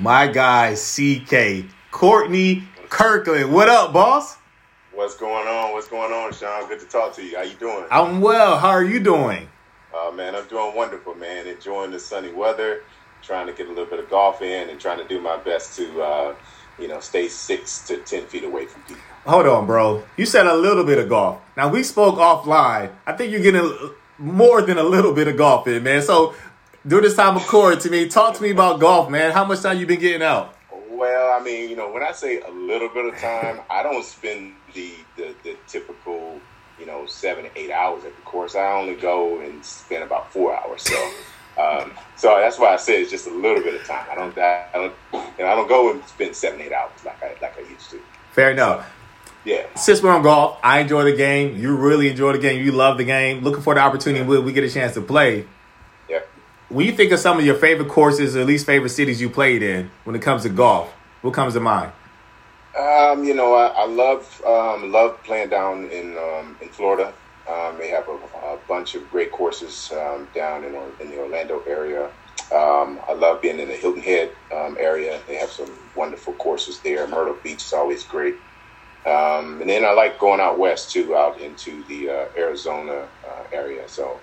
my guy CK Courtney Kirkland. What up, boss? What's going on? What's going on, Sean? Good to talk to you. How you doing? I'm well. How are you doing? Uh, man, I'm doing wonderful, man. Enjoying the sunny weather, trying to get a little bit of golf in, and trying to do my best to, uh, you know, stay six to ten feet away from people. Hold on, bro. You said a little bit of golf. Now we spoke offline. I think you're getting more than a little bit of golf in, man. So during this time of court to me. talk to me about golf, man. How much time you been getting out? Well, I mean, you know, when I say a little bit of time, I don't spend the, the, the typical, you know, seven to eight hours at the course. I only go and spend about four hours. So, um, so that's why I say it's just a little bit of time. I don't, I don't, know, I don't go and spend seven, eight hours like I like I used to. Fair enough. So, yeah. Since we're on golf, I enjoy the game. You really enjoy the game. You love the game. Looking for the opportunity when we get a chance to play. When you think of some of your favorite courses or least favorite cities you played in when it comes to golf, what comes to mind? Um, you know, I, I love um, love playing down in um, in Florida. Um, they have a, a, bunch of great courses um, down in, in the Orlando area. Um, I love being in the Hilton Head area. They have some wonderful courses there. Myrtle Beach is always great. And then I like going out west too, out into the uh, Arizona uh, area. So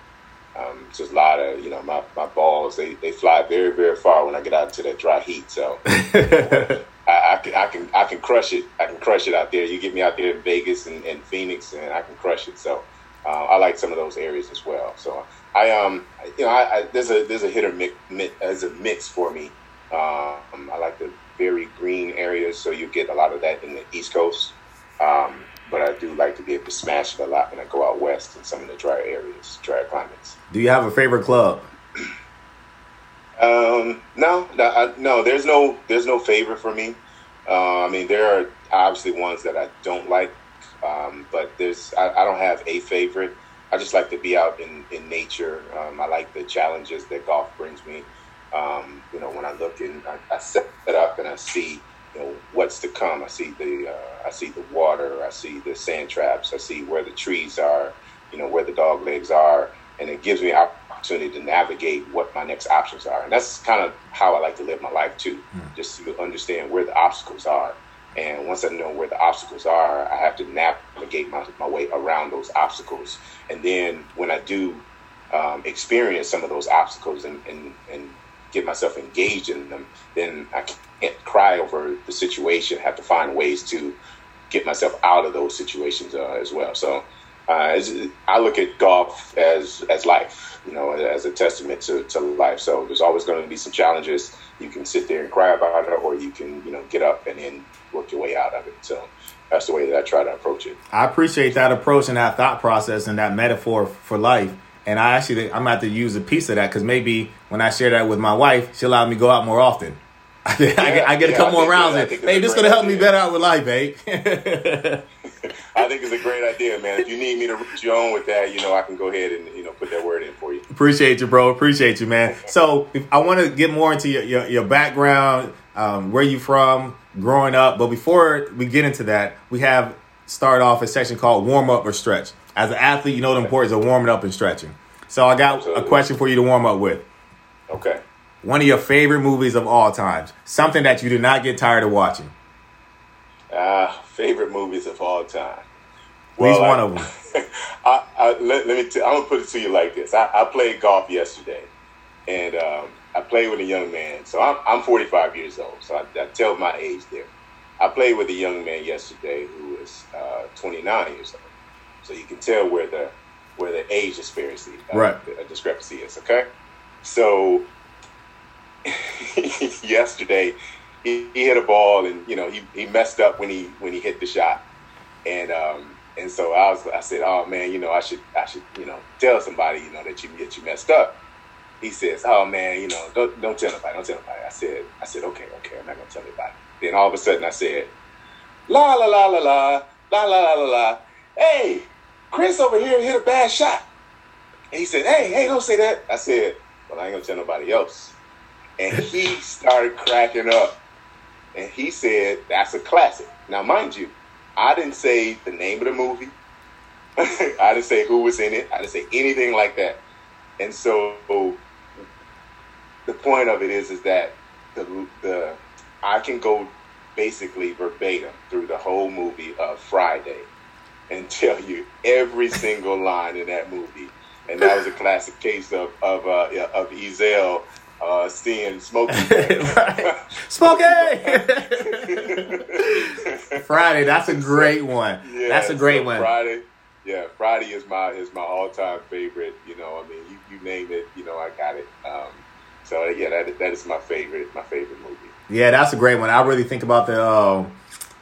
um, it's just a lot of you know my, my balls. They, they fly very very far when I get out into that dry heat. So I, I, can I can I can crush it. I can crush it out there. You get me out there in Vegas and, and Phoenix, and I can crush it. So uh, I like some of those areas as well. So I um you know I, I there's a there's a hit or mix, as a mix for me. Um, I like the very green areas, so you get a lot of that in the East Coast. Um, but I do like to be able to smash it a lot when I go out west in some of the drier areas, drier climates. Do you have a favorite club? Um, no, no, I, no. There's no, there's no favorite for me. Uh, I mean, there are obviously ones that I don't like, um, but there's, I, I, don't have a favorite. I just like to be out in in nature. Um, I like the challenges that golf brings me. Um, you know, when I look and I, I set up and I see you know what's to come. I see the uh, I see the water. I see the sand traps. I see where the trees are. You know where the dog legs are, and it gives me opportunity to navigate what my next options are. And that's kind of how I like to live my life too, mm. just to understand where the obstacles are. And once I know where the obstacles are, I have to navigate my, my way around those obstacles. And then when I do um, experience some of those obstacles and, and, and get myself engaged in them, then I can't cry over the situation. Have to find ways to get myself out of those situations uh, as well. So uh, I look at golf as as life, you know, as a testament to, to life. So there's always going to be some challenges. You can sit there and cry about it, or you can, you know, get up and then work your way out of it. So that's the way that I try to approach it. I appreciate that approach and that thought process and that metaphor for life. And I actually, I'm going to have to use a piece of that because maybe when I share that with my wife, she'll allow me to go out more often. I get, yeah, I get, I get yeah, a couple more rounds. In. Hey, this is gonna help idea. me better out with life, babe. I think it's a great idea, man. If you need me to reach you on with that, you know, I can go ahead and you know put that word in for you. Appreciate you, bro. Appreciate you, man. So I want to get more into your your, your background, um, where you from, growing up. But before we get into that, we have start off a section called warm up or stretch. As an athlete, you know the importance of warming up and stretching. So I got Absolutely. a question for you to warm up with. Okay one of your favorite movies of all times, something that you do not get tired of watching. Ah, uh, favorite movies of all time. At least one I, of them. I, I, let, let, me. T- I'm gonna put it to you like this. I, I played golf yesterday, and um, I played with a young man. So I'm, I'm 45 years old. So I, I, tell my age there. I played with a young man yesterday who uh, 29 years old. So you can tell where the where the age disparity, uh, right. the discrepancy is. Okay, so yesterday, he, he, hit a ball and you know he, he messed up when he when he hit the shot, and um, and so I was I said, oh man, you know I should I should you know tell somebody you know that you that you messed up. He says, oh man, you know don't don't tell nobody, don't tell nobody. I said I said okay okay I'm not gonna tell anybody. Then all of a sudden I said, la la la la la la la la la la, hey, Chris over here hit a bad shot. And he said, hey hey don't say that. I said, well I ain't gonna tell nobody else and he started cracking up. And he said, That's a classic. Now, mind you, I didn't say the name of the movie. I didn't say who was in it. I didn't say anything like that. And so the point of it is is that the the I can go basically verbatim through the whole movie of Friday and tell you every single line in that movie. And that was a classic case of of uh, of Ezal uh, seeing Smokey. Smokey! Friday, that's a great one. Yeah, that's a great so one. Friday, yeah, Friday is my is my all time favorite. You know, I mean, you, you name it, you know, I got it. Um, so yeah, that that is my favorite my favorite movie. Yeah, that's a great one. I really think about the um,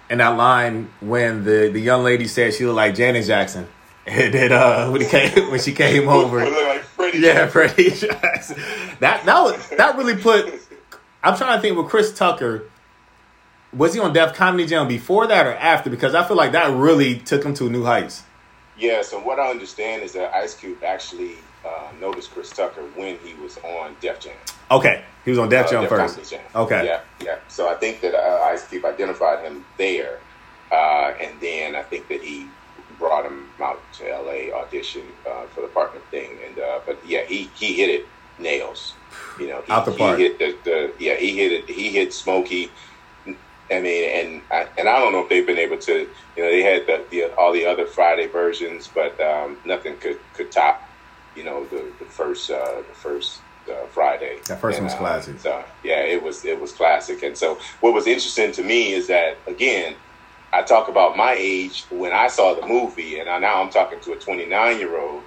in that line when the the young lady said she looked like Janet Jackson. And then uh, when, he came, when she came over, like Freddie yeah, Freddie Jackson. That that was, that really put. I'm trying to think with Chris Tucker. Was he on Def Comedy Jam before that or after? Because I feel like that really took him to new heights. Yeah. So what I understand is that Ice Cube actually uh, noticed Chris Tucker when he was on Def Jam. Okay, he was on Def uh, Jam uh, first. Jam. Okay. Yeah, yeah. So I think that uh, Ice Cube identified him there, uh, and then I think that he brought him out to LA audition uh, for the partner thing, and uh, but yeah, he he hit it nails. You know, he, out the park. He hit the, the yeah, he hit it. He hit Smokey. I mean, and I, and I don't know if they've been able to. You know, they had the, the all the other Friday versions, but um, nothing could could top. You know, the the first uh, the first uh, Friday. That first and, one's uh, classic. So, yeah, it was it was classic. And so, what was interesting to me is that again, I talk about my age when I saw the movie, and I, now I'm talking to a 29 year old,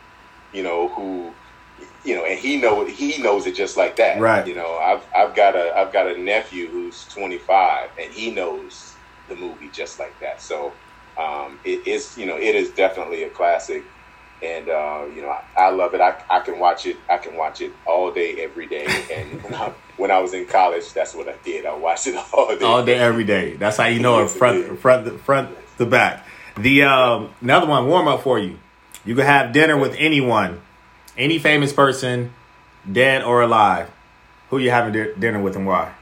you know, who, you know, and he know he knows it just like that. Right. You know, I've I've got a I've got a nephew who's 25, and he knows the movie just like that. So um, it is you know it is definitely a classic, and uh, you know I, I, love it. I, I can watch it. I can watch it all day, every day, and. when I was in college, that's what I did. I watched it all day, all day, every day. That's how you know it front, front, front to back. The um, another one warm up for you. You can have dinner with anyone, any famous person, dead or alive. Who you having di- dinner with and why?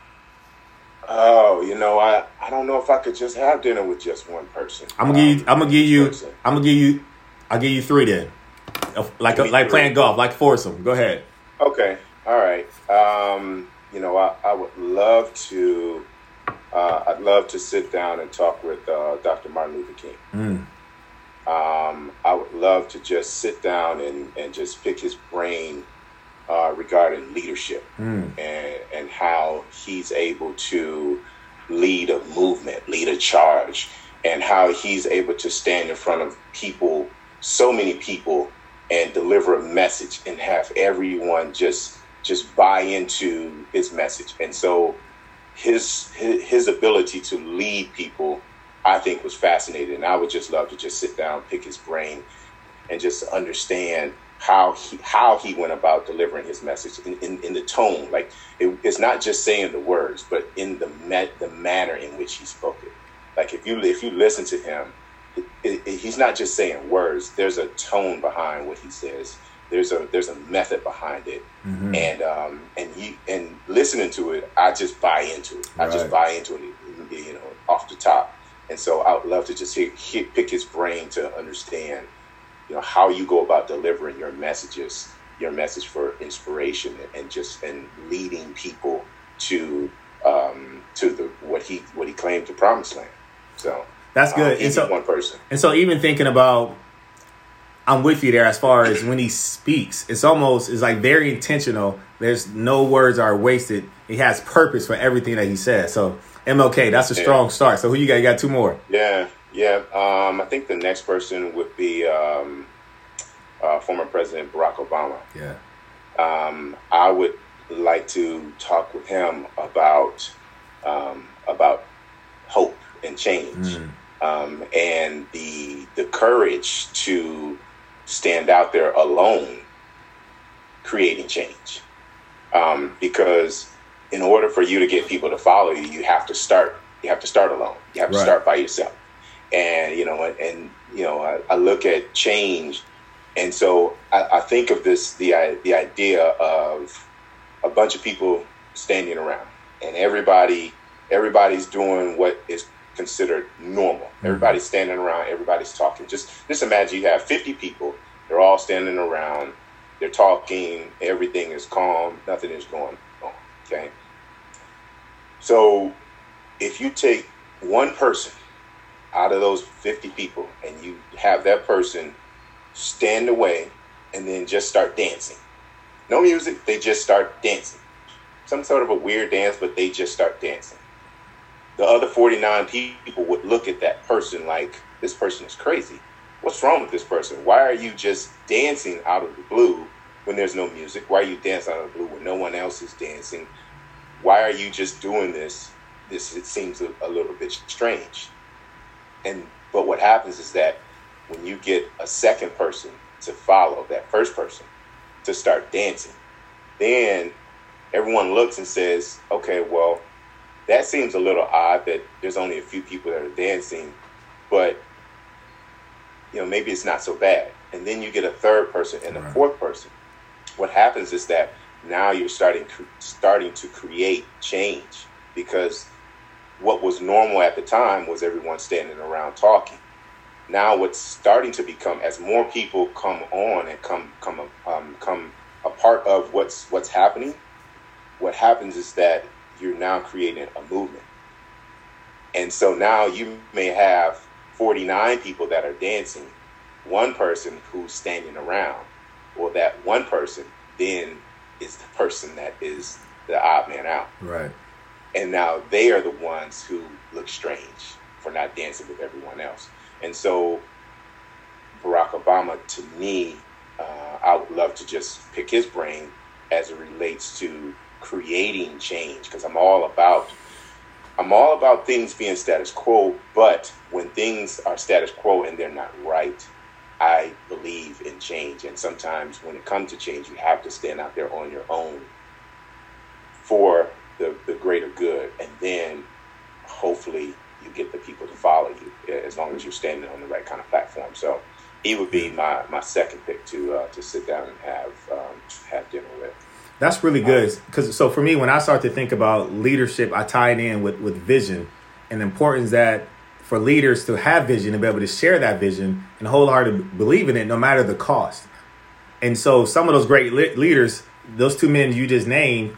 Oh, you know, I, I don't know if I could just have dinner with just one person. I'm gonna give you. I'm gonna give you. Person. I'm gonna give you. I'll give you three then. Like like playing golf, like foursome. Go ahead. Okay. All right. Um, you know, I, I would love to. Uh, I'd love to sit down and talk with uh, Dr. Martin Luther King. Mm. Um, I would love to just sit down and, and just pick his brain uh, regarding leadership mm. and, and how he's able to lead a movement, lead a charge, and how he's able to stand in front of people, so many people, and deliver a message and have everyone just just buy into his message. And so his, his ability to lead people, I think, was fascinating. And I would just love to just sit down, pick his brain, and just understand how he how he went about delivering his message in, in, in the tone. Like it, it's not just saying the words, but in the met, the manner in which he spoke it. Like if you if you listen to him, it, it, he's not just saying words. There's a tone behind what he says there's a there's a method behind it, mm-hmm. and um, and you and listening to it, I just buy into it. Right. I just buy into it, you know, off the top. And so I would love to just hit, pick his brain to understand, you know, how you go about delivering your messages, your message for inspiration, and just and leading people to um, to the what he what he claimed to promised land. So that's good. Um, and so one person. And so even thinking about I'm with you there as far as when he speaks. It's almost it's like very intentional. There's no words are wasted. He has purpose for everything that he says. So MLK, that's a strong start. So who you got? You got two more. Yeah, yeah. Um, I think the next person would be um, uh, former President Barack Obama. Yeah. Um, I would like to talk with him about um, about hope and change, mm. Um, and the the courage to stand out there alone creating change. Um, because in order for you to get people to follow you, you have to start. You have to start alone. You have to right. start by yourself. And you know, and, and you know, I, I, look at change, and so I, I think of this the the idea of a bunch of people standing around, and everybody everybody's doing what is considered normal. Mm-hmm. Everybody's standing around, everybody's talking. Just just imagine you have 50 people, they're all standing around, they're talking, everything is calm, nothing is going on. Okay. So if you take one person out of those 50 people and you have that person stand away and then just start dancing. No music, they just start dancing. Some sort of a weird dance, but they just start dancing. The other 49 people would look at that person like, this person is crazy. What's wrong with this person? Why are you just dancing out of the blue when there's no music? Why are you dancing out of the blue when no one else is dancing? Why are you just doing this? This it seems a, a little bit strange. And but what happens is that when you get a second person to follow that first person to start dancing, then everyone looks and says, okay, well, that seems a little odd that there's only a few people that are dancing, but you know maybe it's not so bad. And then you get a third person and a right. fourth person. What happens is that now you're starting starting to create change because what was normal at the time was everyone standing around talking. Now, what's starting to become as more people come on and come come um, come a part of what's what's happening, what happens is that you're now creating a movement, and so now you may have 49 people that are dancing, one person who's standing around, or that one person then is the person that is the odd man out. Right and now they are the ones who look strange for not dancing with everyone else. And so, Barack Obama, to me, uh, I would love to just pick his brain as it relates to creating change because I'm all about I'm all about things being status quo, but when things are status quo and they're not right, I believe in change. And sometimes when it comes to change, you have to stand out there on your own for the, the greater good, and then hopefully you get the people to follow you as long as you're standing on the right kind of platform. So he would be my, my second pick to uh, to sit down and have um, have dinner with. That's really good because so for me, when I start to think about leadership, I tie it in with with vision and the importance that for leaders to have vision and be able to share that vision and wholeheartedly believe in it, no matter the cost. And so, some of those great leaders, those two men you just named,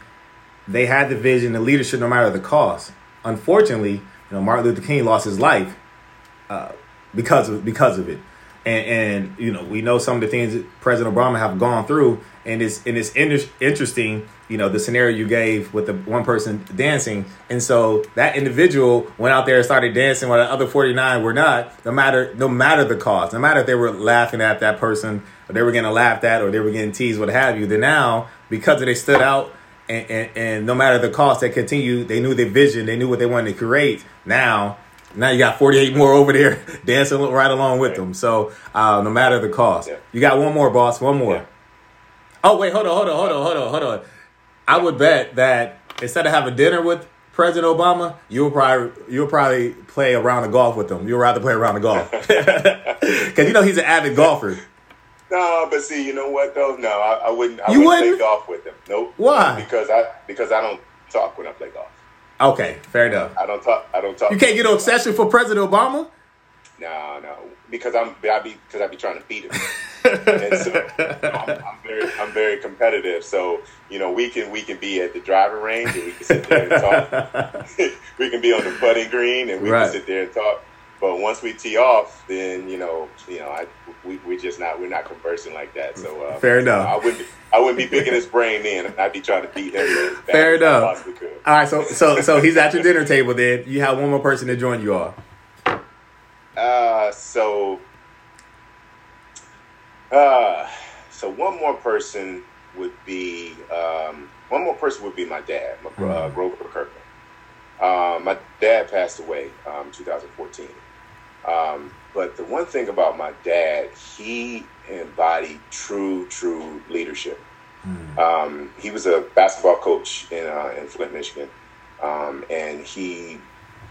they had the vision, the leadership, no matter the cost. Unfortunately, you know, Martin Luther King lost his life uh, because of because of it. And, and, you know we know some of the things that President Obama have gone through, and it's and it's inter- interesting. You know the scenario you gave with the one person dancing, and so that individual went out there and started dancing while the other forty nine were not. No matter no matter the cause, no matter if they were laughing at that person or they were getting laughed at or they were getting teased, what have you. Then now because they stood out and, and, and no matter the cost, they continued They knew their vision. They knew what they wanted to create. Now, now you got 48 more over there dancing right along with them. So uh, no matter the cost, yeah. you got one more, boss. One more. Yeah. Oh wait, hold on, hold on, hold on, hold on, hold on. I would bet that instead of having dinner with President Obama, you'll probably you'll probably play a round of golf with him. You'll rather play a round of golf because you know he's an avid golfer. No, but see, you know what though? No, I, I wouldn't. I you wouldn't, wouldn't play golf with him. Nope. Why? Because I because I don't talk when I play golf. Okay, fair enough. I don't talk. I don't talk. You can't get an obsession for President Obama. No, no, because I'm I be because I be trying to beat him. and so I'm, I'm, very I'm very competitive. So you know we can we can be at the driving range and we can sit there and talk. we can be on the putting green and we right. can sit there and talk. But once we tee off, then you know, you know, I we we just not we're not conversing like that. So uh, fair enough. I wouldn't I wouldn't be picking his brain in. I'd be trying to beat him. Fair enough. All right, so so so he's at your dinner table. Then you have one more person to join you all. Uh, so uh, so one more person would be um, one more person would be my dad, my, uh, mm-hmm. Grover Kirkland. Uh, my dad passed away um, 2014. Um, but the one thing about my dad, he embodied true, true leadership. Mm. Um, he was a basketball coach in uh, in Flint, Michigan, um, and he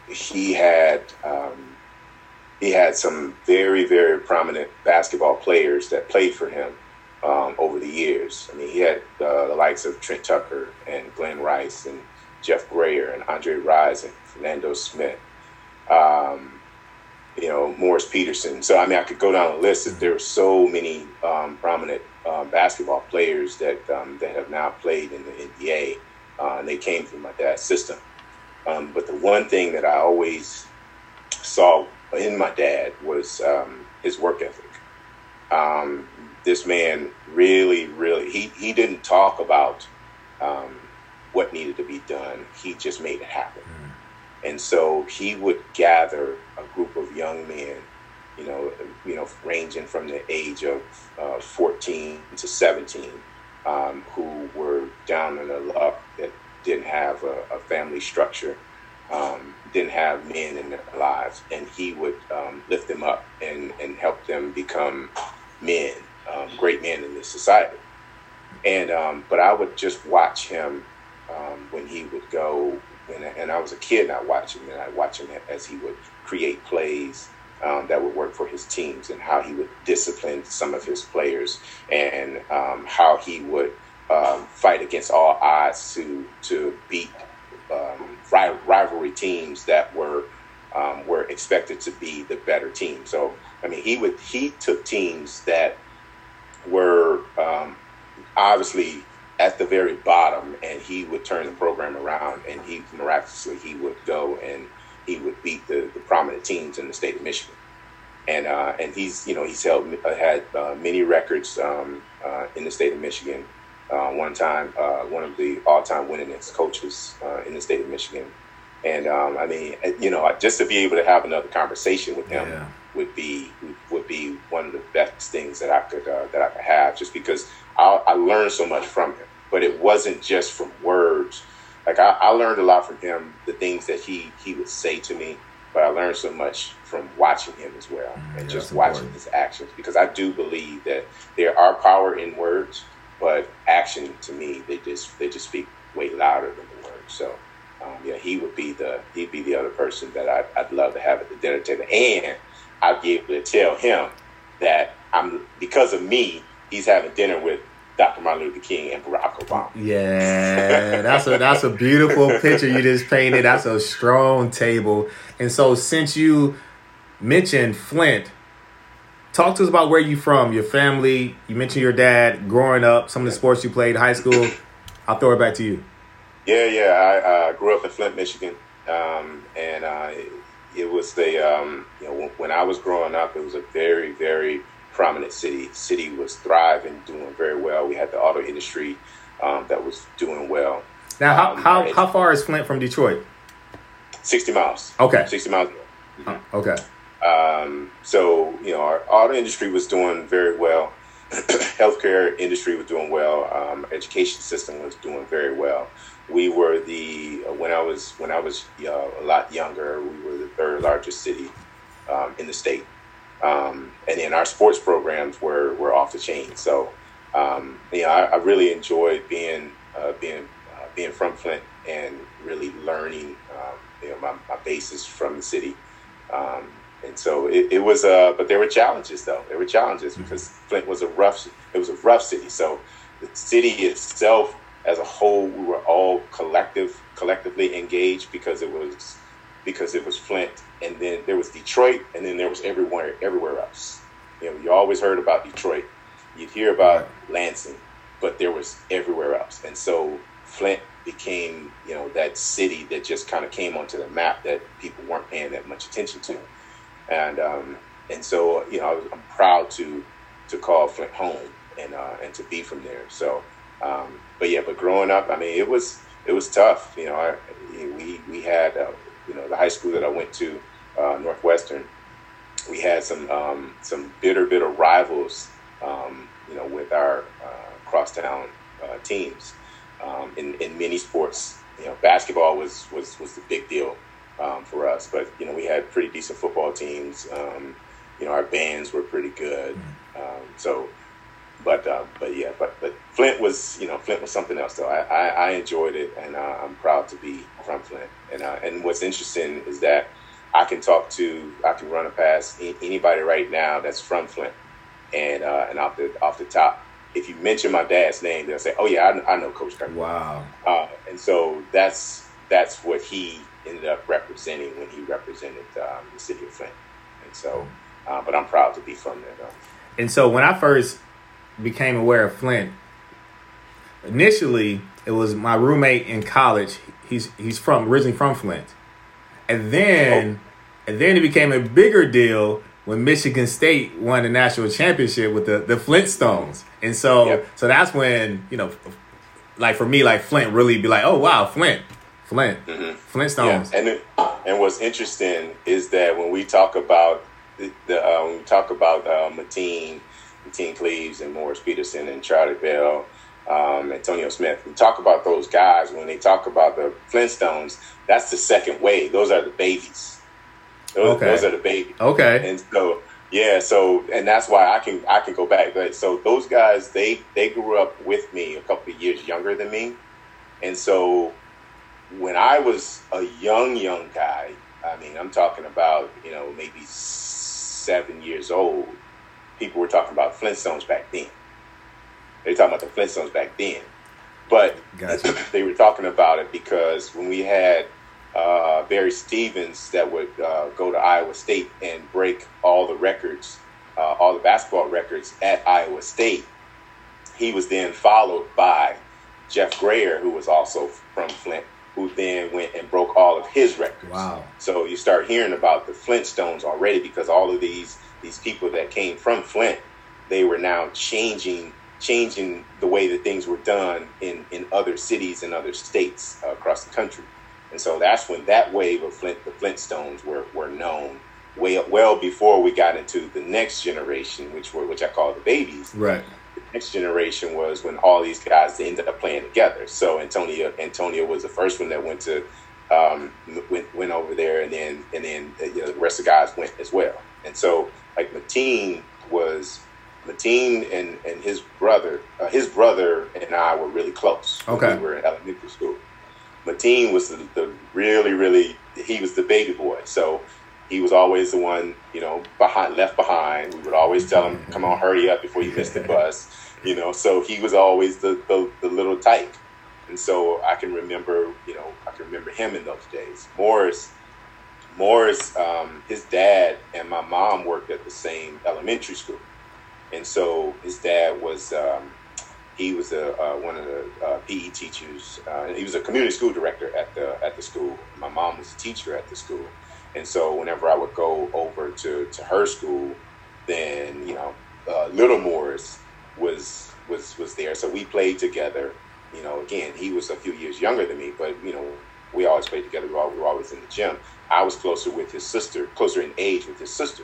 he had um, he had some very, very prominent basketball players that played for him um, over the years. I mean, he had uh, the likes of Trent Tucker and Glen Rice and Jeff Grayer and Andre Rison, Fernando Smith. Um, you know, Morris Peterson. So, I mean, I could go down the list. There are so many um, prominent um, basketball players that um, that have now played in the NBA, uh, and they came from my dad's system. Um, but the one thing that I always saw in my dad was um, his work ethic. Um, this man really, really, he, he didn't talk about um, what needed to be done. He just made it happen. Mm. And so he would gather a group of young men, you know, you know, ranging from the age of uh, 14 to 17, um, who were down in the luck that didn't have a, a family structure, um, didn't have men in their lives, and he would um, lift them up and, and help them become men, um, great men in this society. And um, but I would just watch him um, when he would go, and, and, I was a kid, and I watched him, and I watch him as he would create plays um, that would work for his teams, and how he would discipline some of his players, and um, how he would fight against all odds to to beat um, rivalry teams that were um, were expected to be the better team. So I mean, he would he took teams that were um, obviously at the very bottom, and he would turn the program around, and he miraculously he would go and he would beat the, the prominent teams in the state of Michigan. And uh, and he's you know he's held uh, had uh, many records um, uh, in the state of Michigan. Uh, one time, uh, one of the all-time winningest coaches in the state of Michigan. And um, I mean, you know, just to be able to have another conversation with him yeah. would be would be one of the best things that I could that I could have, just because I, I learned so much from him but it wasn't just from words. Like I, I, learned a lot from him, the things that he he would say to me, but I learned so much from watching him as well, mm, and just watching his actions. Because I do believe that there are power in words, but action to me they just they just speak way louder than the words. So. Um, yeah, he would be the he'd be the other person that I'd, I'd love to have at the dinner table, and I'd be able to tell him that I'm because of me, he's having dinner with Dr. Martin Luther King and Barack Obama. Yeah, that's a that's a beautiful picture you just painted. That's a strong table. And so since you mentioned Flint, talk to us about where you're from, your family. You mentioned your dad growing up, some of the sports you played, high school. I'll throw it back to you. Yeah, yeah. I uh, grew up in Flint, Michigan, um, and uh, it, it, was the um, you know when, when I was growing up, it was a very, very prominent city. City was thriving, doing very well. We had the auto industry um, that was doing well. Now, how, um, how, how far is Flint from Detroit? 60 miles. Okay. 60 miles. Mm-hmm. Okay. Um, so, you know, our auto industry was doing very well. Healthcare industry was doing well. Um, education system was doing very well. We were the uh, when I was when I was uh, a lot younger, we were the third largest city um, in the state. Um, and then our sports programs were, were off the chain. So, um, you know, I, I, really enjoyed being uh, being uh, being from Flint and really learning, um, you know, my, my basis from the city. Um, and so it, it was, uh, but there were challenges though. There were challenges because Flint was a rough, it was a rough city. So the city itself, as a whole, we were all collective, collectively engaged because it was because it was Flint, and then there was Detroit, and then there was everywhere everywhere else. You know, you always heard about Detroit, you'd hear about Lansing, but there was everywhere else, and so Flint became you know that city that just kind of came onto the map that people weren't paying that much attention to, and um, and so you know I'm proud to to call Flint home and uh, and to be from there. So, um, but yeah, but growing up, I mean, it was it was tough. You know, I, we we had uh, you know, the high school that I went to, uh, Northwestern, we had some um, some bitter, bitter rivals, um, you know, with our uh, crosstown uh, teams um, in, in many sports. You know, basketball was was was the big deal um, for us, but you know, we had pretty decent football teams. Um, you know, our bands were pretty good. Um, so, but uh, but yeah, but but Flint was you know Flint was something else though. I I, I enjoyed it, and uh, I'm proud to be from Flint. And uh, and what's interesting is that I can talk to, I can run a past anybody right now that's from Flint, and uh, and off the off the top, if you mention my dad's name, they'll say, "Oh yeah, I, I know Coach Kirk." Wow. Uh, and so that's that's what he ended up representing when he represented um, the city of Flint. And so, uh, but I'm proud to be from there. Though. And so when I first became aware of Flint, initially it was my roommate in college he's he's from originally from Flint, and then oh. and then it became a bigger deal when Michigan State won the national championship with the the Flintstones, and so yep. so that's when you know, like for me, like Flint really be like, oh wow, Flint, Flint, mm-hmm. Flintstones, yeah. and and what's interesting is that when we talk about the, the uh, when we talk about uh, Mateen, Mateen Cleaves, and Morris Peterson and Charlie Bell um, Antonio Smith. We talk about those guys when they talk about the Flintstones. That's the second wave. Those are the babies. Those, okay. those are the babies. Okay. And so yeah, so and that's why I can I can go back. But so those guys they they grew up with me a couple of years younger than me, and so when I was a young young guy, I mean I'm talking about you know maybe seven years old. People were talking about Flintstones back then. They were talking about the Flintstones back then, but gotcha. they were talking about it because when we had uh, Barry Stevens that would uh, go to Iowa State and break all the records, uh, all the basketball records at Iowa State, he was then followed by Jeff Grayer, who was also from Flint, who then went and broke all of his records. Wow! So you start hearing about the Flintstones already because all of these these people that came from Flint, they were now changing changing the way that things were done in, in other cities and other states uh, across the country. And so that's when that wave of Flint, the Flintstones were, were known way well before we got into the next generation, which were which I call the babies. Right. Next generation was when all these guys ended up playing together. So Antonio Antonio was the first one that went to um, went went over there, and then and then uh, you know, the rest of the guys went as well. And so like Mateen was Mateen and, and his brother, uh, his brother and I were really close. Okay. we were in elementary school. Mateen was the, the, really, really, he was the baby boy. So he was always the one, you know, behind, left behind. We would always tell him, come on, hurry up before you miss the bus, you know. So he was always the, the, the little tyke. And so I can remember, you know, I can remember him in those days. Morris, Morris, um, his dad and my mom worked at the same elementary school. And so his dad was um, he was a, uh, one of the uh, PE teachers. Uh, he was a community school director at the at the school. My mom was a teacher at the school, and so whenever I would go over to, to her school, then you know uh, Little Morris was was was there. So we played together. You know, again, he was a few years younger than me, but you know, we always played together. We were always in the gym. I was closer with his sister, closer in age with his sister.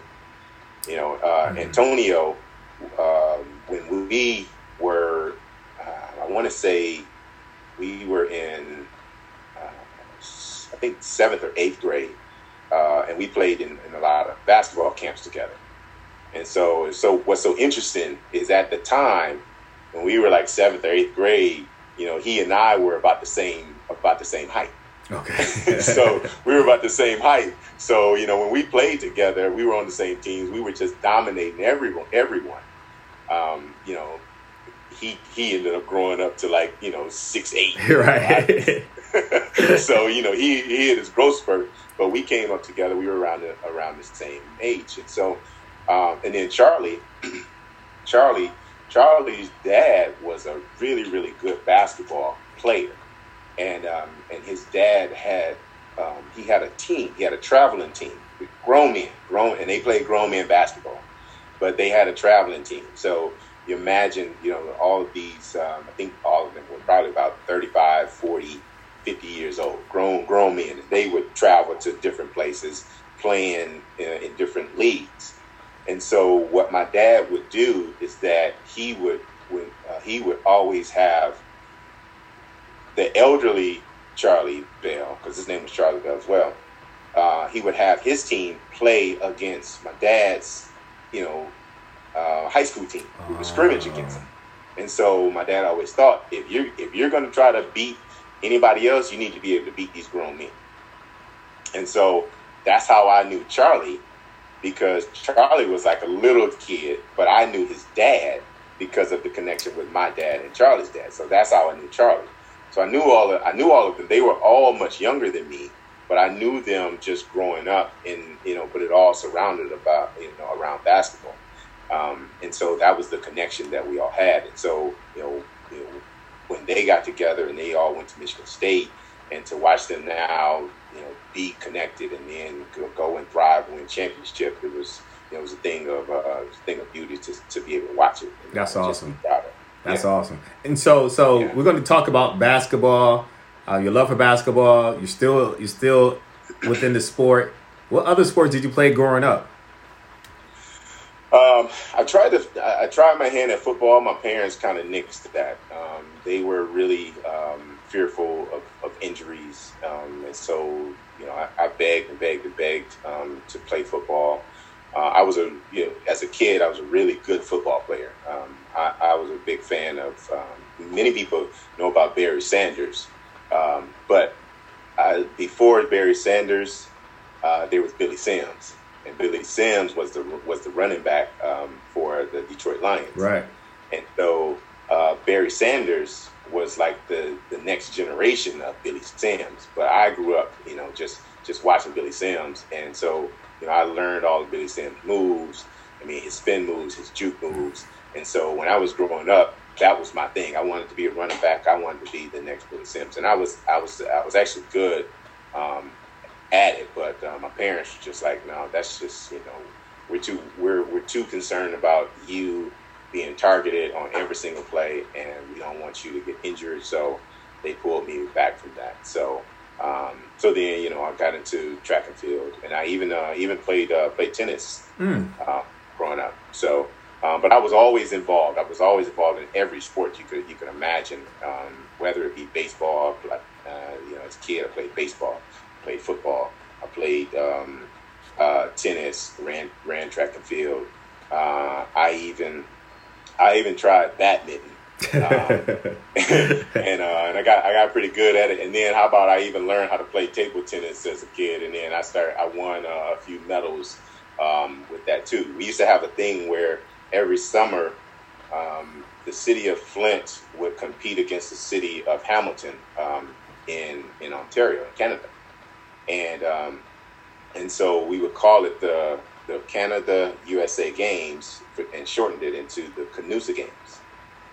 You know, uh, mm-hmm. Antonio uh, when we were, uh, I want to say, we were in, uh, I think seventh or eighth grade, uh, and we played in, in, a lot of basketball camps together. And so, so what's so interesting is at the time when we were like seventh or eighth grade, you know, he and I were about the same about the same height. Okay. so we were about the same height. So you know, when we played together, we were on the same teams. We were just dominating everyone. Everyone. Um, you know, he he ended up growing up to like you know six eight. Right. so you know he he had his growth spurt, but we came up together. We were around the, around the same age, and so um, and then Charlie, Charlie, Charlie's dad was a really really good basketball player and um, and his dad had um, he had a team. He had a traveling team with grown men, grown, and they played grown men basketball, but they had a traveling team. So you imagine, you know, all of these. Um, I think all of them were probably about 35, 40, 50 years old, grown grown men. They would travel to different places, playing in, in different leagues. And so what my dad would do is that he would, would uh, he would always have the elderly Charlie Bell, because his name was Charlie Bell as well, uh, he would have his team play against my dad's, you know, uh, high school team. We would scrimmage against them. And so my dad always thought if you're if you're going to try to beat anybody else, you need to be able to beat these grown men. And so that's how I knew Charlie, because Charlie was like a little kid, but I knew his dad because of the connection with my dad and Charlie's dad. So that's how I knew Charlie. So I knew all of, I knew all of them. They were all much younger than me, but I knew them just growing up and you know, but it all surrounded about you know around basketball. Um, and so that was the connection that we all had. And so you know, you know, when they got together and they all went to Michigan State, and to watch them now, you know, be connected and then go and thrive and win championship. It was it was a thing of uh, a thing of beauty to, to be able to watch it. That's awesome. That's yeah. awesome. And so so yeah. we're going to talk about basketball. Uh, your love for basketball. You're still you're still within the sport. What other sports did you play growing up? Um, I tried to. I tried my hand at football. My parents kind of nixed that. Um, they were really um, fearful of, of injuries, um, and so you know, I, I, begged and begged and begged um, to play football. Uh, I was a, you know, as a kid, I was a really good football player. Um, I, I, was a big fan of. many people know about Barry Sanders, but I, before Barry Sanders, uh, there was Billy Sims and Billy Sims was the was the running back um, for the Detroit Lions. Right. And so uh, Barry Sanders was like the the next generation of Billy Sims. But I grew up, you know, just just watching Billy Sims, and so you know I learned all of Billy Sims moves. I mean, his spin moves, his juke moves, and so when I was growing up, that was my thing. I wanted to be a running back. I wanted to be the next Billy Sims, and I was I was I was actually good um, at it, but uh, my parents were just like, no, that's just you know, we're too we're we're too concerned about you being targeted on every single play, and we don't want you to get injured. So they pulled me back from that. So um, so then you know I got into track and field, and I even uh, even played uh, played tennis mm. uh, growing up. So. Um, but I was always involved. I was always involved in every sport you could you could imagine, um, whether it be baseball. uh, you know, as a kid, I played baseball played football. I played um, uh, tennis, ran ran track and field. Uh, I even I even tried badminton. um, and uh, and I got I got pretty good at it. And then how about I even learned how to play table tennis as a kid? And then I started I won uh, a few medals um, with that too. We used to have a thing where every summer um, the city of Flint would compete against the city of Hamilton um, in in Ontario, in Canada and um, and so we would call it the the Canada USA Games and shortened it into the Canusa Games.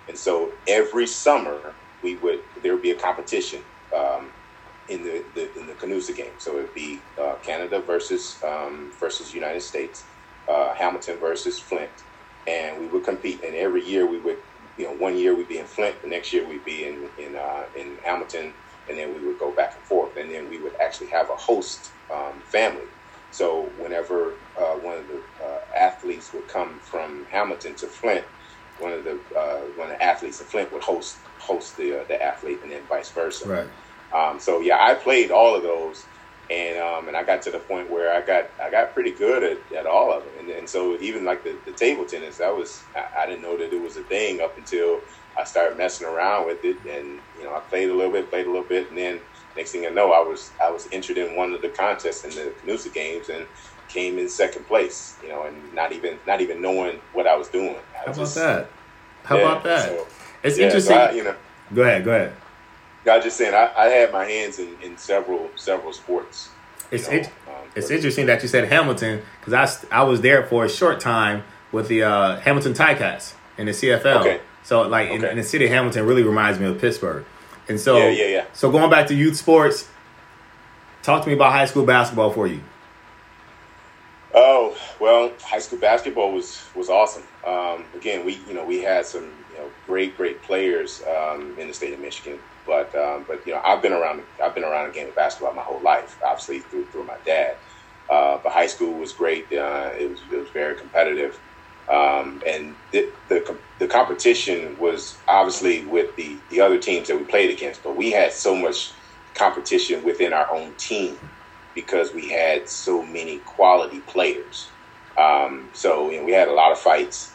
And so every summer we would there would be a competition um, in the, the, in the Canusa game. So it'd be uh, Canada versus um, versus United States, uh, Hamilton versus Flint, and we would compete. And every year we would, you know, one year we'd be in Flint, the next year we'd be in in uh, in Hamilton, and then we would go back and forth, and then we would actually have a host um, family. So whenever uh, one of the uh, athletes would come from Hamilton to Flint, one of the uh, one of the athletes in Flint would host host the uh, the athlete, and then vice versa. Right. Um, so yeah, I played all of those, and um, and I got to the point where I got I got pretty good at, at all of them, and, and so even like the, the table tennis, that was I, I didn't know that it was a thing up until I started messing around with it, and you know, I played a little bit, played a little bit, and then next thing I know, I was I was entered in one of the contests in the Canusa games and came in second place. You know, and not even not even knowing what I was doing. I How about that? How yeah, about that? So, it's yeah, interesting. So I, you know, go ahead, go ahead. I was just saying, I, I had my hands in, in several several sports. It's know, it, um, it's interesting that you said Hamilton because I I was there for a short time with the uh, Hamilton Ticats in the CFL. Okay. So like okay. in, in, the city of Hamilton really reminds me of Pittsburgh. And so yeah, yeah, yeah. So going back to youth sports, talk to me about high school basketball for you. Oh well, high school basketball was was awesome. Um, again, we you know we had some you know great great players um, in the state of Michigan, but um, but you know I've been around I've been around the game of basketball my whole life, obviously through through my dad. Uh, but high school was great. Uh, it was it was very competitive. Um, and the, the, the competition was obviously with the the other teams that we played against, but we had so much competition within our own team because we had so many quality players. Um, so you know, we had a lot of fights.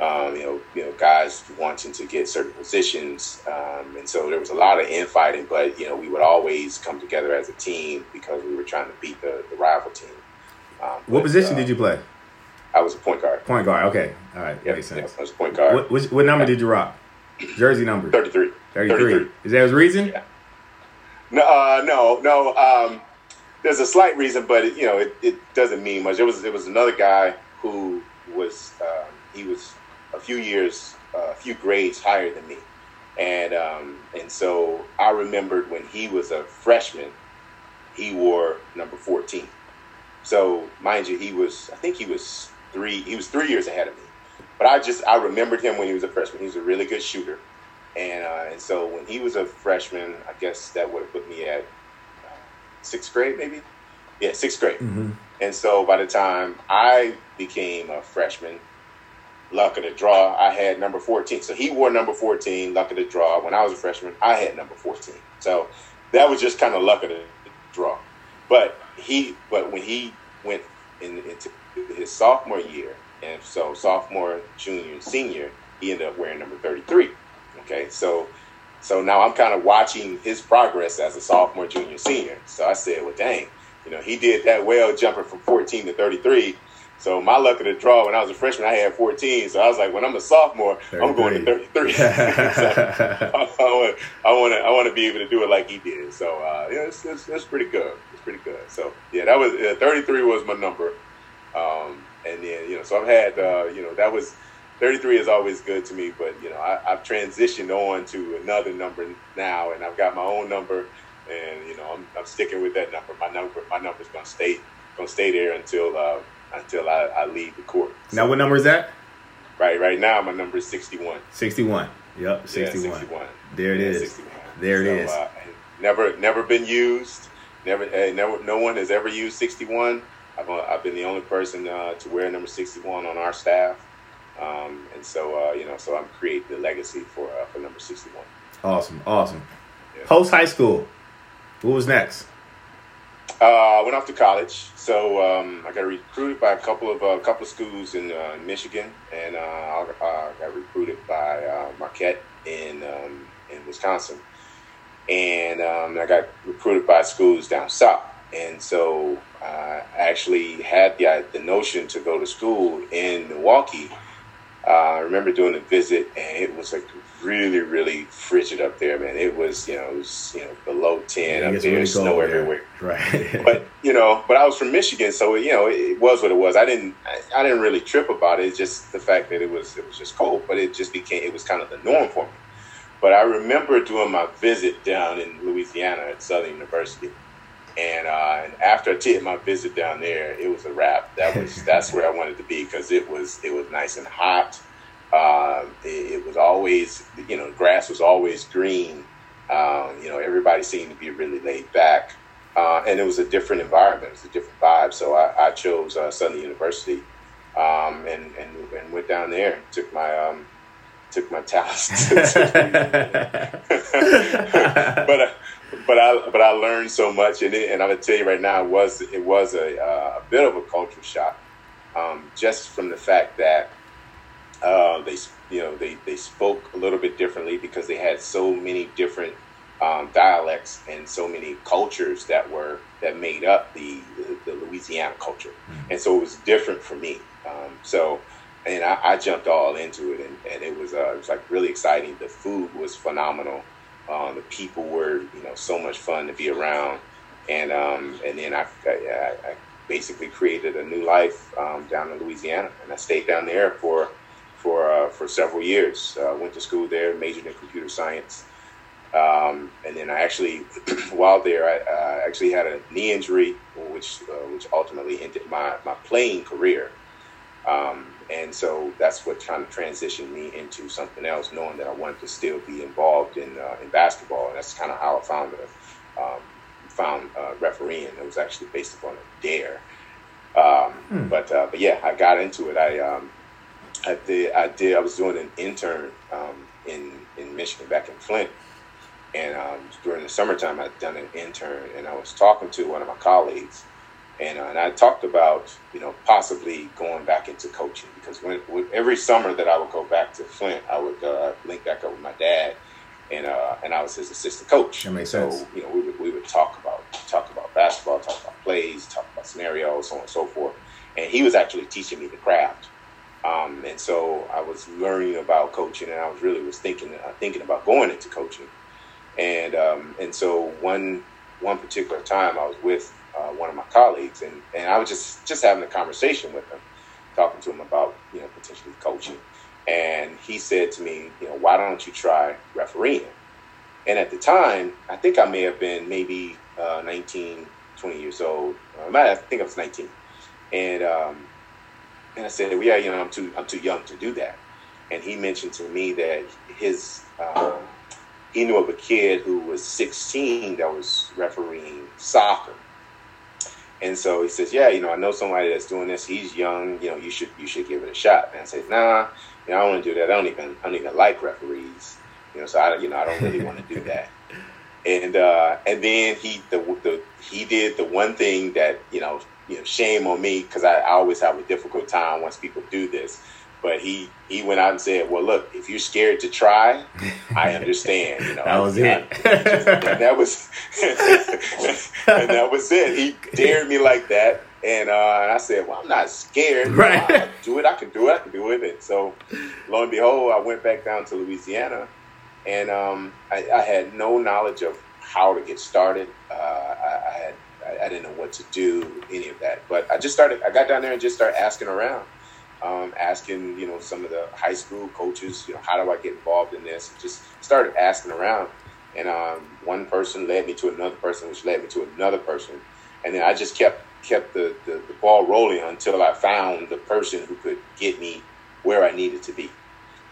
Um, you know, you know, guys wanting to get certain positions, um, and so there was a lot of infighting. But you know, we would always come together as a team because we were trying to beat the, the rival team. Um, what but, position uh, did you play? I was a point guard. Point guard. Okay. All right. Yep. Makes sense. Yep. I was a point guard. What, what, what number did you rock? Jersey number. 33. 33. 33. Is that his reason? Yeah. No, uh, no, no. Um, there's a slight reason, but it, you know, it, it doesn't mean much. It was it was another guy who was um, he was a few years, uh, a few grades higher than me, and um, and so I remembered when he was a freshman, he wore number fourteen. So mind you, he was I think he was three he was three years ahead of me, but I just I remembered him when he was a freshman. He was a really good shooter, and uh, and so when he was a freshman, I guess that would have put me at uh, sixth grade maybe, yeah sixth grade. Mm-hmm. And so by the time I became a freshman, luck of the draw, I had number 14. So he wore number 14, luck of the draw. When I was a freshman, I had number 14. So that was just kind of luck of the draw. But he, but when he went in, into his sophomore year, and so sophomore, junior, and senior, he ended up wearing number 33. Okay, so so now I'm kind of watching his progress as a sophomore, junior, senior. So I said, well, dang, you know, he did that well jumping from 14 to 33. So my luck of the draw when I was a freshman, I had 14. So I was like, when I'm a sophomore, 33. I'm going to 33. so I, want, I want to, I want to be able to do it like he did. So uh, yeah, it's, it's, it's, pretty good. It's pretty good. So yeah, that was uh, 33 was my number. Um, and then you know, so I've had uh, you know that was 33 is always good to me, but you know I, I've transitioned on to another number now, and I've got my own number and you know I'm, I'm sticking with that number. My number my number's gonna stay gonna stay there until uh, until I, I leave the court. So, now what number is that? Right right now my number is sixty one. Sixty one. Yep, sixty one. Yeah, there it yeah, is. 61. There so, it is. Uh, never never been used. Never never no one has ever used sixty one. I've, uh, I've been the only person uh, to wear number 61 on our staff. Um, and so, uh, you know, so I'm creating the legacy for, uh, for number 61. Awesome. Awesome. Yeah. Post high school, what was next? Uh, I went off to college, so um, I got recruited by a couple of a uh, couple of schools in uh, Michigan, and uh, I got recruited by uh, Marquette in um, in Wisconsin, and um, I got recruited by schools down south. And so uh, I actually had the the notion to go to school in Milwaukee. I remember doing a visit, and it was like really, really frigid up there, man. It was, you know, it was, you know, below ten yeah, up there, really snow everywhere. Right. but you know, but I was from Michigan, so you know, it was what it was. I didn't, I, I, didn't really trip about it. It's just the fact that it was, it was just cold. But it just became, it was kind of the norm for me. But I remember doing my visit down in Louisiana at Southern University. And, uh, and after I did my visit down there, it was a wrap. That was that's where I wanted to be because it was it was nice and hot uh, it, it, was always, you know, grass was always green. Um, you know, everybody seemed to be really laid back. Uh, and it was a different environment, it was a different vibe. So I, I chose uh, Southern University um, and, and, and went down there, took my um, took my talents. but uh, but I but I learned so much, and it, and I'm gonna tell you right now, it was it was a, uh, a bit of a culture shock, um, just from the fact that uh, they, you know, they, they spoke a little bit differently because they had so many different um, dialects and so many cultures that were that made up the the, the Louisiana culture, mm-hmm. and so it was different for me. Um, so, and I, I, jumped all into it, and, and it was uh, it was like really exciting. The food was phenomenal. Um, the people were you know so much fun to be around, and um, and then I, I, I basically created a new life um, down in Louisiana, and I stayed down there for for uh, for several years. Uh, went to school there, majored in computer science, um, and then I actually, while there, I uh, actually had a knee injury, which uh, which ultimately ended my my playing career. Um, and so that's what kind of transitioned me into something else, knowing that I wanted to still be involved in uh, in basketball, and that's kind of how I found a, um, found uh, refereeing. It was actually based upon a dare. Um, hmm. But but yeah, I got into it. I um, I did. I did. I was doing an intern um, in in Michigan back in Flint, and um, during the summertime, I'd done an intern, and I was talking to one of my colleagues, and, uh, and I talked about you know possibly going back into coaching because when, every summer that I would go back to Flint, I would uh, link back up with my dad, and uh, and I was his assistant coach. That makes so, sense. you know, we would we would talk about talk about basketball, talk about plays, talk about scenarios, so on and so forth. And he was actually teaching me the craft um, and so I was learning about coaching, and I was really was thinking uh, thinking about going into coaching. And um, and so one one particular time, I was with uh, one of my colleagues, and, and I was just just having a conversation with him, talking to him about you know potentially coaching. and he said to me, you know, why don't you try refereeing? And at the time, I think I may have been maybe uh, 19, 20 years old. Uh, I think I was 19. And um, and I said, well, yeah, you know, I'm too I'm too young to do that. And he mentioned to me that his um, he knew of a kid who was 16 that was refereeing soccer. And so he says, yeah, you know, I know somebody that's doing this. He's young. You know, you should you should give it a shot. And I said, nah, you know, I don't want to do that. I don't even I don't even like referees. You know, so I you know I don't really want to do that. And uh, and then he the, the he did the one thing that you know you know shame on me because I, I always have a difficult time once people do this. But he he went out and said, "Well, look, if you're scared to try, I understand." You know, that was it. that was and that was it. He dared me like that, and, uh, and I said, "Well, I'm not scared. Right. I, I do it. I can do it. I can do it." And so, lo and behold, I went back down to Louisiana, and um, I, I, had no knowledge of how to get started. Uh, I, I, had I, didn't know what to do, any of that. But I just started. I got down there and just started asking around, um, asking you know some of the high school coaches, you know, how do I get involved in this? And just started asking around, and um, one person led me to another person, which led me to another person, and then I just kept kept the, the, the ball rolling until I found the person who could get me where I needed to be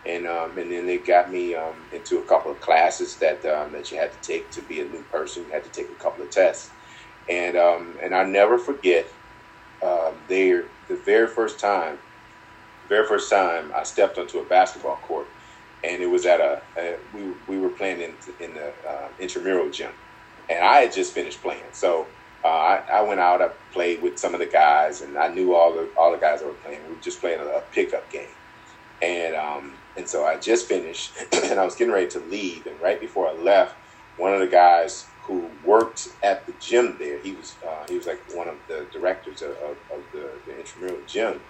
and um, and then they got me um, into a couple of classes that um, that you had to take to be a new person. You had to take a couple of tests, and um, and I never forget there the very first time, very first time I stepped onto a basketball court, and it was at a, a we we were playing in in the uh, intramural gym, and I had just finished playing, so. Uh, I, I, went out. I played with some of the guys, and I knew all the all the guys that were playing. We were just playing a, a pickup game, and um, and so I just finished and I was getting ready to leave. And right before I left, one of the guys who worked at the gym there, he was uh, he was like one of the directors of, of, of the, the, intramural gym.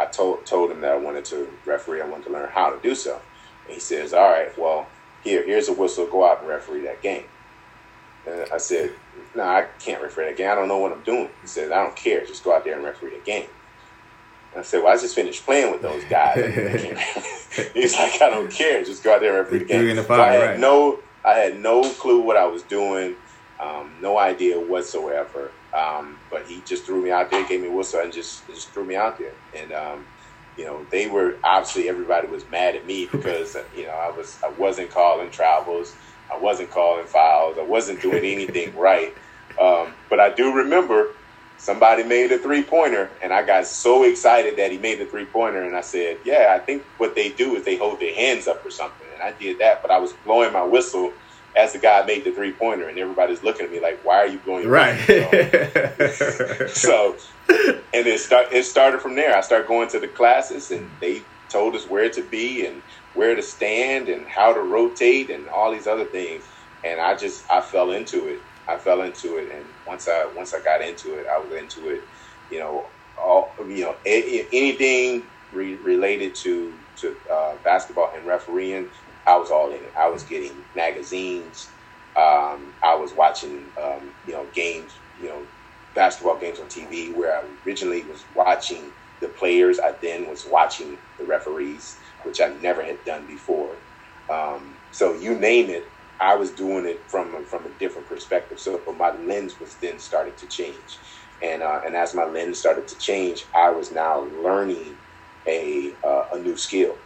I told told him that I wanted to referee. I wanted to learn how to do so. And he says, "All right, well, here here's a whistle. Go out and referee that game." And I said, "No, nah, I can't referee that game. I don't know what I'm doing." He said, "I don't care. Just go out there and referee the game." I said, "Well, I just finished playing with those guys." He's like, "I don't care. Just go out there game." In the fire, so I had right. no, I had no clue what I was doing, um, no idea whatsoever. Um, but he just threw me out there, gave me a whistle, and just just threw me out there. And um, you know, they were obviously everybody was mad at me because you know I was I wasn't calling travels, I wasn't calling fouls, I wasn't doing anything right. Um, but I do remember somebody made a three pointer, and I got so excited that he made the three pointer, and I said, "Yeah, I think what they do is they hold their hands up or something." And I did that, but I was blowing my whistle as the guy made the three pointer, and everybody's looking at me like, "Why are you blowing?" Your right. so, and it start it started from there. I started going to the classes, and they told us where to be and where to stand and how to rotate and all these other things. And I just I fell into it I fell into it, and once I once I got into it, I was into it. You know, all you know, a, anything re- related to to uh, basketball and refereeing, I was all in it. I was getting magazines. Um, I was watching, um, you know, games, you know, basketball games on TV. Where I originally was watching the players, I then was watching the referees, which I never had done before. Um, so you name it, I was doing it from from a different perspective. So my lens was then starting to change, and uh, and as my lens started to change, I was now learning a uh, a new skill,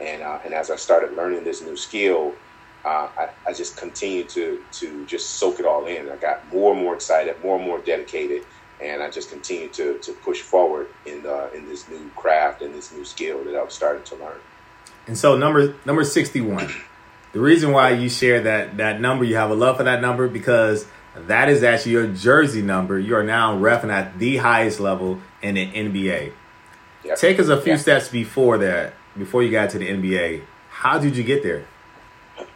and uh, and as I started learning this new skill, uh, I, I just continued to to just soak it all in. I got more and more excited, more and more dedicated, and I just continued to to push forward in the, in this new craft and this new skill that I was starting to learn. And so number number sixty one. The reason why you share that that number, you have a love for that number because that is actually your jersey number. You are now refing at the highest level in the NBA. Yep. Take us a few yep. steps before that, before you got to the NBA. How did you get there?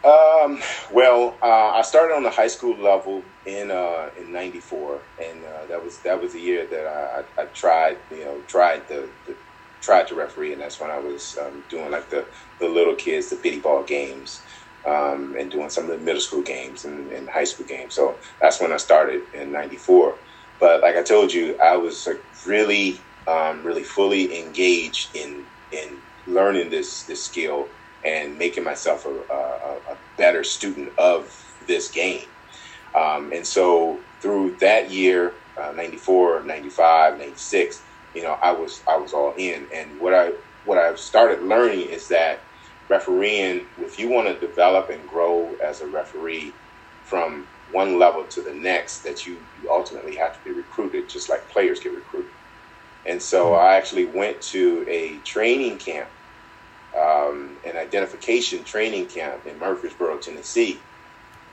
Um, well, uh, I started on the high school level in uh, in '94, and uh, that was that was the year that I, I, tried, you know, tried the, the, tried to referee, and that's when I was um, doing like the the little kids, the bitty ball games um, and doing some of the middle school games and, and, high school games. So that's when I started in '94. But like I told you, I was like really, um, really fully engaged in in learning this this skill and making myself a, a, a better student of this game. Um, and so through that year, uh, 94, 95, 96, you know, I was I was all in. And what I what I've started learning is that refereeing, if you want to develop and grow as a referee from one level to the next, that you, you ultimately have to be recruited, just like players get recruited. And so mm-hmm. I actually went to a training camp, um, an identification training camp in Murfreesboro, Tennessee,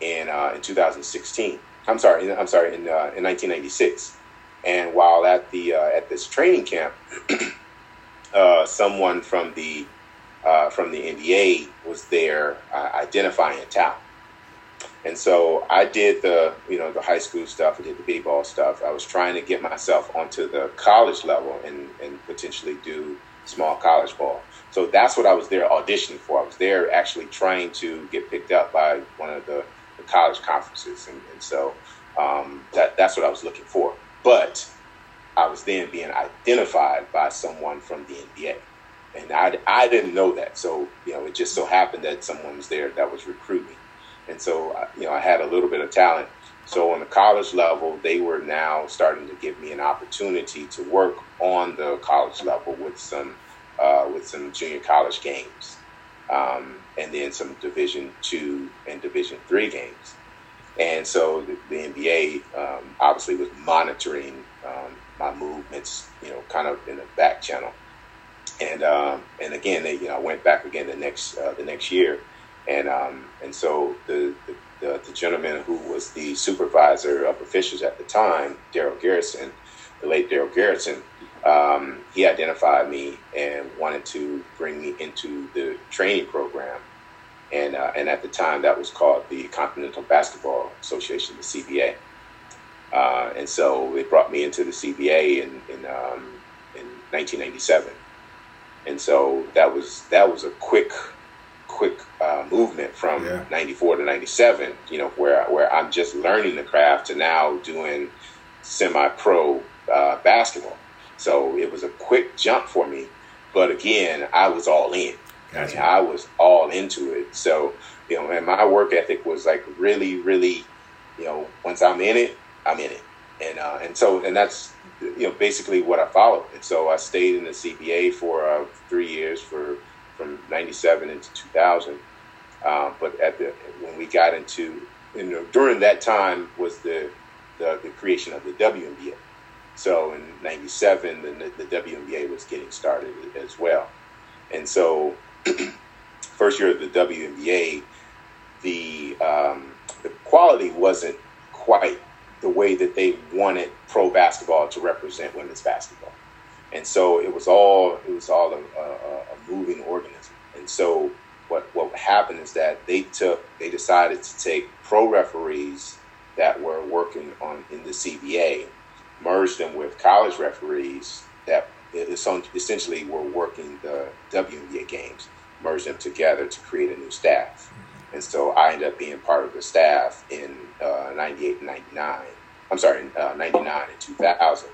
in uh, in 2016. I'm sorry, I'm sorry, in uh, in 1996. And while at the uh, at this training camp, uh, someone from the uh, from the NBA was there uh, identifying talent. And so I did the, you know, the high school stuff. I did the b-ball stuff. I was trying to get myself onto the college level and, and potentially do small college ball. So that's what I was there auditioning for. I was there actually trying to get picked up by one of the, the college conferences. And, and so um, that, that's what I was looking for. But I was then being identified by someone from the NBA. And I, I didn't know that. So, you know, it just so happened that someone was there that was recruiting. And so, you know, I had a little bit of talent. So on the college level, they were now starting to give me an opportunity to work on the college level with some uh, with some junior college games, um, and then some Division two and Division three games. And so the, the NBA um, obviously was monitoring um, my movements, you know, kind of in the back channel. And um, and again, they, you know, I went back again the next uh, the next year, and um, and so the, the the, gentleman who was the supervisor of officials at the time, Darell Garretson, the late Darell Garretson, um, he identified me and wanted to bring me into the training program. And, uh, and at the time, that was called the Continental Basketball Association, the CBA. Uh, and so it brought me into the CBA in, in, um, in 1997. And so that was that was a quick quick uh, movement from yeah. 94 to 97 you know where where i'm just learning the craft to now doing semi-pro uh, basketball so it was a quick jump for me but again i was all in gotcha. I, mean, I was all into it so you know and my work ethic was like really really you know once i'm in it i'm in it and uh, and so and that's you know basically what i followed and so i stayed in the cba for uh, three years for from 97 into 2000. Um, but at the when we got into you know during that time was the the, the creation of the WNBA. So in '97, the, the WNBA was getting started as well, and so first year of the WNBA, the um, the quality wasn't quite the way that they wanted pro basketball to represent women's basketball and so it was all it was all a, a, a moving organism. And so what what happened is that they took they decided to take pro referees that were working on in the CBA, merge them with college referees that essentially were working the WNBA games, merge them together to create a new staff. And so I ended up being part of the staff in uh, 98 and 99. I'm sorry, uh, 99 and 2000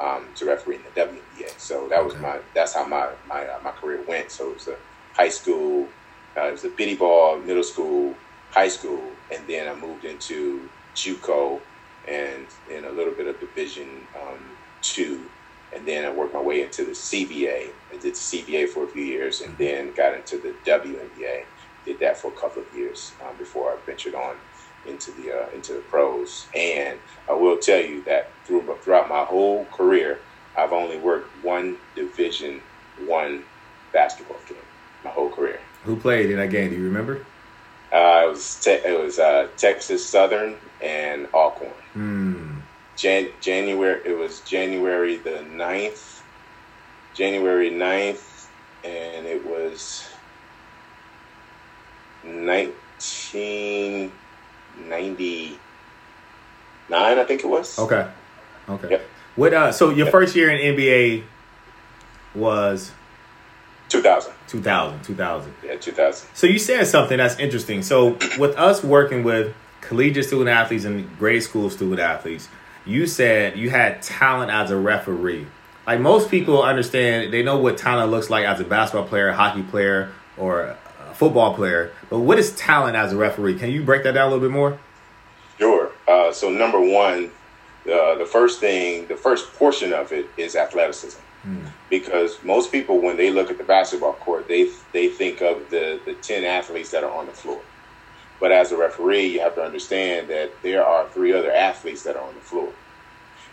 um, to referee in the WNBA. So that was okay. my that's how my my uh, my career went. So it was a high school, uh, it was a bitty ball, middle school, high school, and then I moved into JUCO and in a little bit of Division um, two, and then I worked my way into the CBA. I did the CBA for a few years, and then got into the WNBA. Did that for a couple of years um, before I ventured on into the uh, into the pros. And I will tell you that through, throughout my whole career, I've only worked one Division One basketball game my whole career. Who played in that game? Do you remember? Uh, it was te- it was uh, Texas Southern and Alcorn. Hmm. Jan- January it was January the 9th, January 9th, and it was nineteen. 99, I think it was. Okay. Okay. Yep. What? Uh, so your yep. first year in NBA was 2000. 2000. 2000. Yeah, 2000. So you said something that's interesting. So with us working with collegiate student athletes and grade school student athletes, you said you had talent as a referee. like most people understand, they know what talent looks like as a basketball player, hockey player, or a football player. But what is talent as a referee? Can you break that down a little bit more? Sure. Uh, so number one, uh, the first thing, the first portion of it is athleticism. Hmm. Because most people, when they look at the basketball court, they they think of the the ten athletes that are on the floor. But as a referee, you have to understand that there are three other athletes that are on the floor.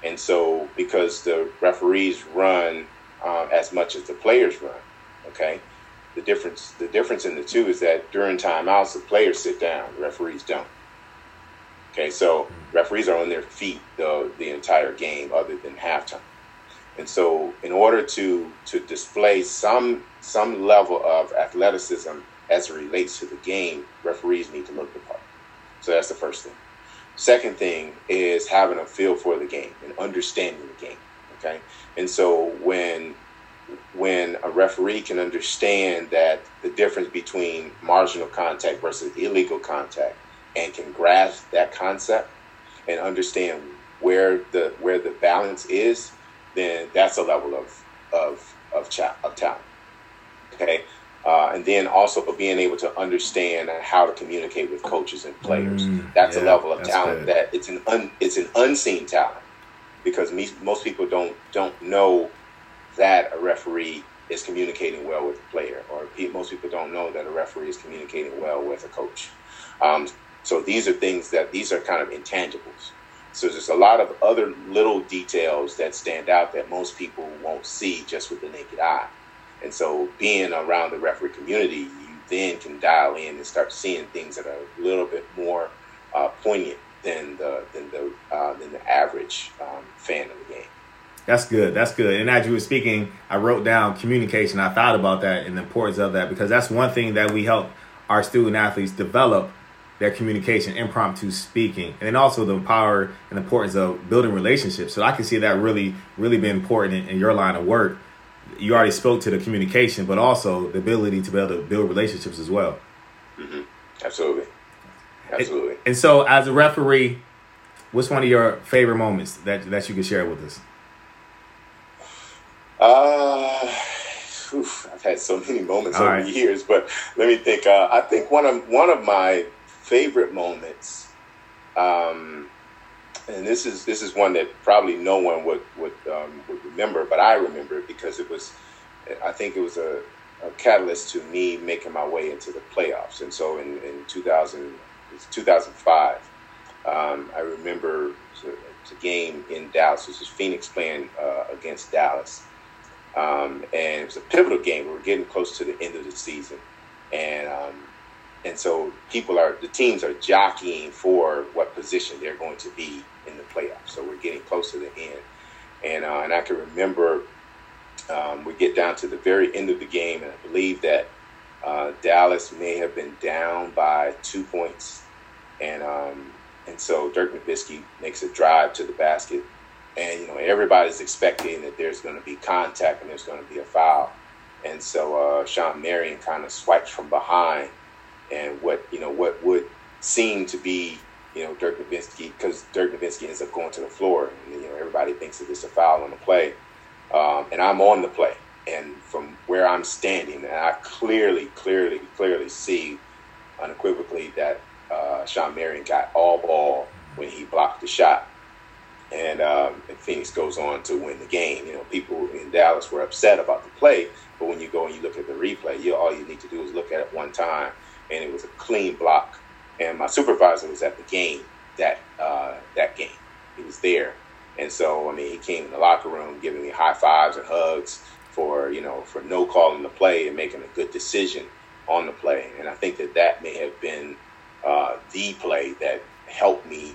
And so, because the referees run um, as much as the players run, okay, the difference the difference in the two is that during timeouts, the players sit down, the referees don't. Okay, so referees are on their feet the the entire game, other than halftime. And so, in order to to display some some level of athleticism as it relates to the game, referees need to look the part. So that's the first thing. Second thing is having a feel for the game and understanding the game. Okay, and so when when a referee can understand that the difference between marginal contact versus illegal contact and can grasp that concept and understand where the where the balance is, then that's a level of of of, cha- of talent. Okay, uh, and then also being able to understand how to communicate with coaches and players. Mm, that's yeah, a level of talent good. that it's an un, it's an unseen talent because me, most people don't don't know that a referee is communicating well with a player, or most people don't know that a referee is communicating well with a coach. Um, so these are things that these are kind of intangibles. So there's a lot of other little details that stand out that most people won't see just with the naked eye. And so being around the referee community, you then can dial in and start seeing things that are a little bit more uh, poignant than the than the uh, than the average um, fan of the game. That's good. That's good. And as you were speaking, I wrote down communication. I thought about that and the importance of that because that's one thing that we help our student athletes develop their communication, impromptu speaking, and then also the power and importance of building relationships. So I can see that really, really being important in, in your line of work you already spoke to the communication, but also the ability to be able to build relationships as well. Mm-hmm. Absolutely, absolutely. And, and, so, as a referee, what's one of your favorite moments that that you can share with us? Uh, oof, I've had so many moments All over right. the years, but let me think. Uh, I think one of one of my favorite moments. Um, and this is this is one that probably no one would would um, would remember, but I remember it because it was, I think it was a, a, catalyst to me making my way into the playoffs. And so in, in 2000, 2005, um, I remember the game in Dallas. This was Phoenix playing uh, against Dallas, um, and it was a pivotal game. We were getting close to the end of the season, and um, and so people are the teams are jockeying for what position they're going to be in the playoffs. So we're getting close to the end, and uh, and I can remember um, we get down to the very end of the game, and I believe that uh, Dallas may have been down by two points, and um, and so Dirk Nowitzki makes a drive to the basket, and you know everybody's expecting that there's going to be contact and there's going to be a foul, and so uh, Shawn Marion kind of swipes from behind and what you know what would seem to be you know Dirk Nowitzki because Dirk Nowitzki ends up going to the floor and you know everybody thinks that it's a foul on the play, um, and I'm on the play and from where I'm standing and I clearly clearly clearly see unequivocally that uh, Shawn Marion got all ball when he blocked the shot. And, um, and Phoenix goes on to win the game. You know, people in Dallas were upset about the play, but when you go and you look at the replay, you all you need to do is look at it one time and it was a clean block. And my supervisor was at the game that uh, that game. He was there, and so I mean, he came in the locker room giving me high fives and hugs for you know for no calling the play and making a good decision on the play. And I think that that may have been uh, the play that helped me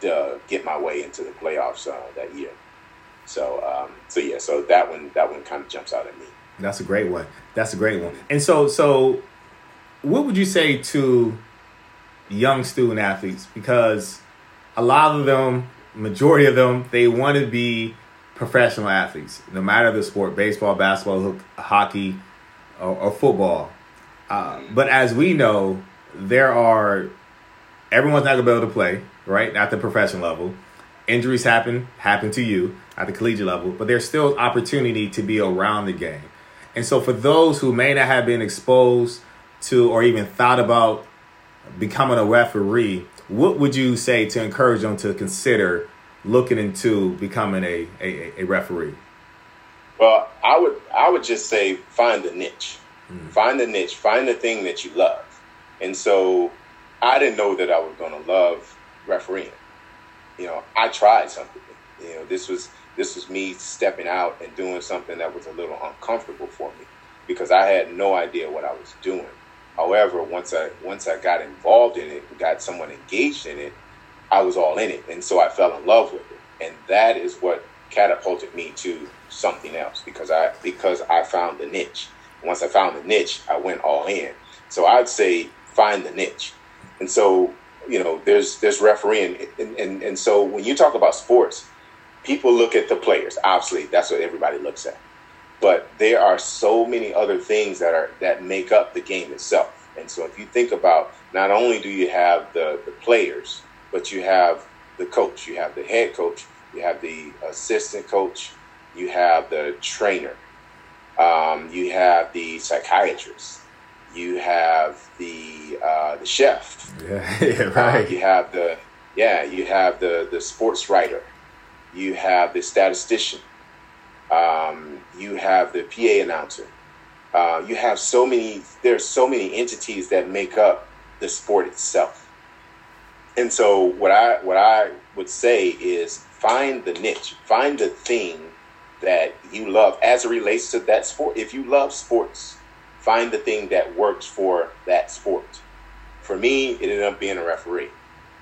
to get my way into the playoffs uh, that year. So um, so yeah, so that one that one kind of jumps out at me. That's a great one. That's a great one. And so so what would you say to young student athletes? Because a lot of them, majority of them, they want to be professional athletes, no matter the sport baseball, basketball, hockey, or, or football. Uh, but as we know, there are everyone's not going to be able to play, right, at the professional level. injuries happen, happen to you at the collegiate level, but there's still opportunity to be around the game. And so for those who may not have been exposed to or even thought about becoming a referee, what would you say to encourage them to consider looking into becoming a, a, a referee? Well, I would I would just say find the niche. Mm. Find the niche, find the thing that you love. And so I didn't know that I was going to love refereeing. You know, I tried something. You know, this was this was me stepping out and doing something that was a little uncomfortable for me because I had no idea what I was doing. However, once I once I got involved in it, got someone engaged in it, I was all in it, and so I fell in love with it, and that is what catapulted me to something else because I because I found the niche. Once I found the niche, I went all in. So I'd say find the niche. And so, you know, there's there's refereeing and, and, and so when you talk about sports, people look at the players. Obviously, that's what everybody looks at. But there are so many other things that are that make up the game itself. And so if you think about not only do you have the, the players, but you have the coach, you have the head coach, you have the assistant coach, you have the trainer, um, you have the psychiatrist, you have the uh, the chef. Yeah, yeah right. Uh, you have the yeah, you have the the sports writer. You have the statistician. Um, you have the PA announcer. Uh, you have so many. There's so many entities that make up the sport itself. And so, what I what I would say is find the niche, find the thing that you love as it relates to that sport. If you love sports, find the thing that works for that sport. For me, it ended up being a referee.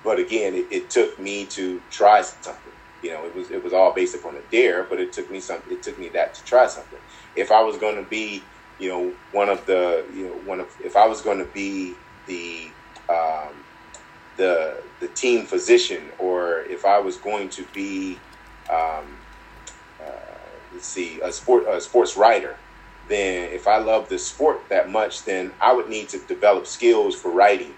But again, it, it took me to try something. You know, it was it was all based upon a dare, but it took me something. It took me that to try something. If I was going to be, you know, one of the, you know, one of, if I was going to be the, um, the the team physician, or if I was going to be, um, uh, let's see, a sport a sports writer, then if I love the sport that much, then I would need to develop skills for writing.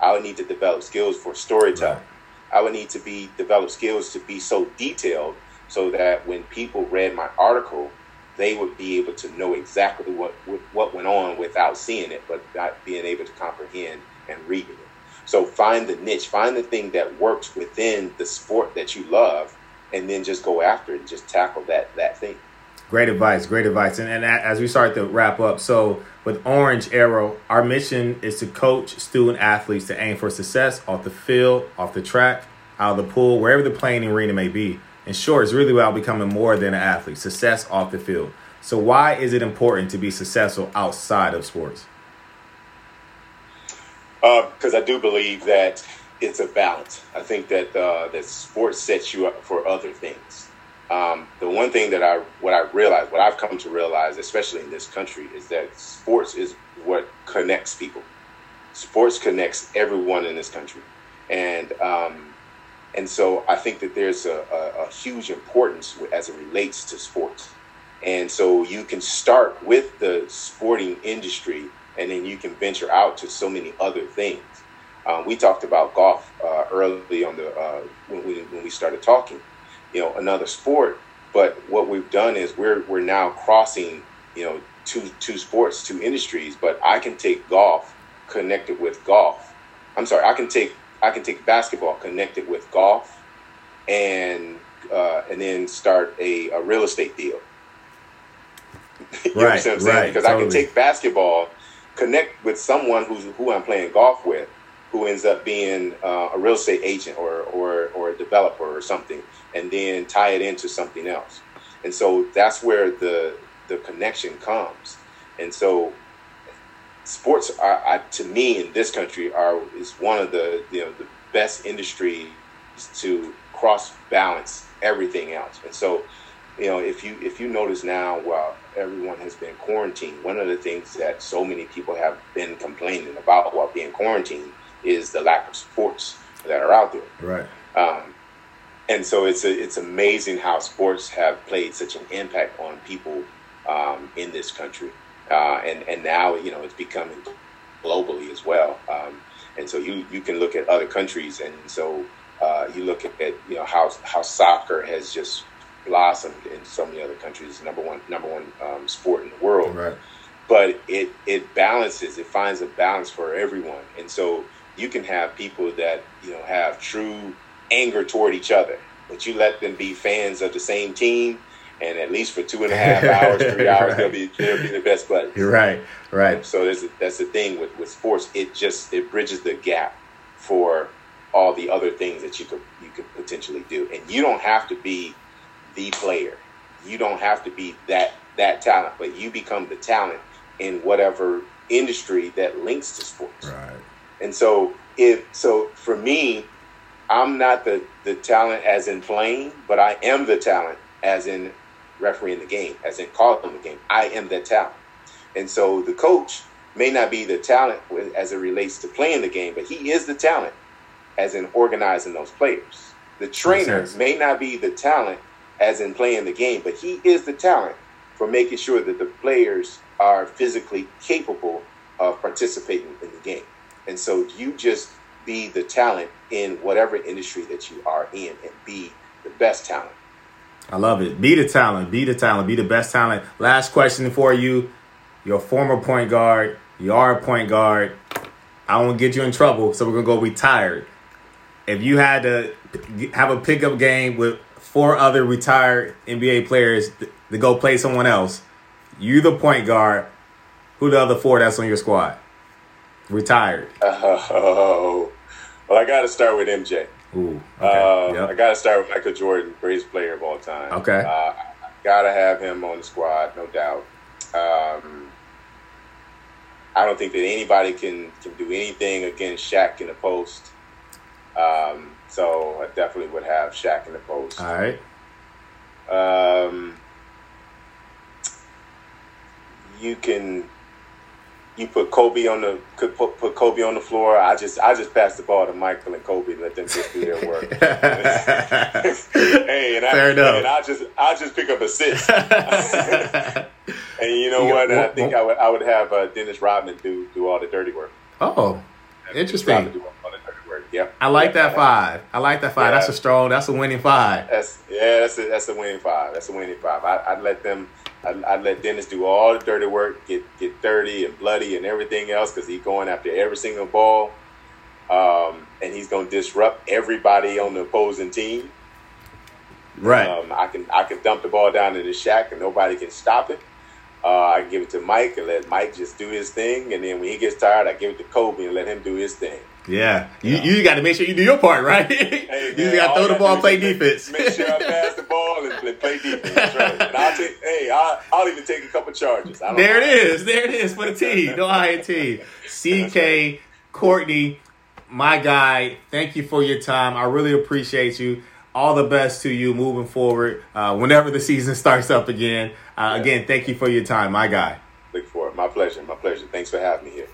I would need to develop skills for storytelling. Right. I would need to be develop skills to be so detailed so that when people read my article, they would be able to know exactly what what went on without seeing it, but not being able to comprehend and reading it. So find the niche, find the thing that works within the sport that you love, and then just go after it and just tackle that that thing. Great advice, great advice. And, and as we start to wrap up, so with Orange Arrow, our mission is to coach student athletes to aim for success off the field, off the track, out of the pool, wherever the playing arena may be. In short, it's really about becoming more than an athlete, success off the field. So, why is it important to be successful outside of sports? Because uh, I do believe that it's a balance. I think that uh, that sports sets you up for other things. Um, the one thing that I what I realized, what I've come to realize, especially in this country, is that sports is what connects people. Sports connects everyone in this country, and um, and so I think that there's a, a, a huge importance as it relates to sports. And so you can start with the sporting industry, and then you can venture out to so many other things. Um, we talked about golf uh, early on the uh, when we when we started talking you know another sport. But what we've done is we're we're now crossing you know two two sports, two industries. But I can take golf connected with golf. I'm sorry, I can take I can take basketball connected with golf, and uh, and then start a, a real estate deal. you right, what I'm saying? Right, because totally. I can take basketball, connect with someone who's who I'm playing golf with, who ends up being uh, a real estate agent or, or, or a developer or something, and then tie it into something else. And so that's where the, the connection comes. And so sports are, are, to me in this country are is one of the you know the best industries to cross balance everything else. And so, you know, if you if you notice now, while everyone has been quarantined, one of the things that so many people have been complaining about while being quarantined is the lack of sports that are out there. Right. Um, and so it's a, it's amazing how sports have played such an impact on people um, in this country, uh, and and now you know it's becoming globally as well. Um, and so you you can look at other countries, and so Uh, you look at, at you know how how soccer has just blossomed in so many other countries, number one number one um, sport in the world. Right. But it it balances. It finds a balance for everyone, and so you can have people that you know have true anger toward each other, but you let them be fans of the same team, and at least for two and a half hours, three hours, Right. they'll be they'll be the best buddies. You're right. Right. So there's a, that's the thing with, with sports. It just it bridges the gap for all the other things that you could you could potentially do, and you don't have to be the player. You don't have to be that that talent, but you become the talent in whatever industry that links to sports. Right. And so if so for me, I'm not the the talent as in playing, but I am the talent as in refereeing the game, as in calling the game. I am the talent. And so the coach may not be the talent as it relates to playing the game, but he is the talent as in organizing those players. The trainer may not be the talent as in playing the game, but he is the talent for making sure that the players are physically capable of participating in the game. And so you just be the talent in whatever industry that you are in and be the best talent. I love it. Be the talent. Be the talent. Be the best talent. Last question for you. You're a former point guard. You are a point guard. I won't get you in trouble, so we're gonna go retired. If you had to have a pickup game with four other retired NBA players to go play someone else, you the point guard. Who the other four that's on your squad? Retired. Oh, well, I got to start with MJ. Ooh. Uh, Okay. I got to start with Michael Jordan, greatest player of all time. Okay. Uh, got to have him on the squad, no doubt. Um, I don't think that anybody can can do anything against Shaq in the post. Um, so I definitely would have Shaq in the post. All right. Um, you can you put Kobe on the could put, put Kobe on the floor. I just I just pass the ball to Michael and Kobe and let them just do their work. hey, and I, Fair enough. and I just I just pick up assists. and you know You- what? I think I would I would have uh, Dennis Rodman do do all the dirty work. oh, Interesting. Rodman do all the dirty work. Yep. I like that five. I like that five. Yeah. That's a strong. That's a winning five. That's yeah, that's a that's a winning five. That's a winning five. I, I'd let them. I'd, I'd let Dennis do all the dirty work, get get dirty and bloody and everything else because he's going after every single ball, um, and he's going to disrupt everybody on the opposing team. Right. Um, I can I can dump the ball down to the Shaq and nobody can stop it. Uh, I give it to Mike and let Mike just do his thing, and then when he gets tired, I give it to Kobe and let him do his thing. Yeah. You you got to make sure you do your part, right? Hey, you got to throw the ball, play is make- defense. Make, sure I pass the ball and, play defense. Right. And I'll take. Hey, I'll, I'll even take a couple charges. I don't There it mind. is. There it is for the team. No INT. CK Courtney, my guy. Thank you for your time. I really appreciate you. All the best to you moving forward. Uh, whenever the season starts up again. Uh, again, thank you for your time, my guy. Look for it. My pleasure. My pleasure. Thanks for having me here.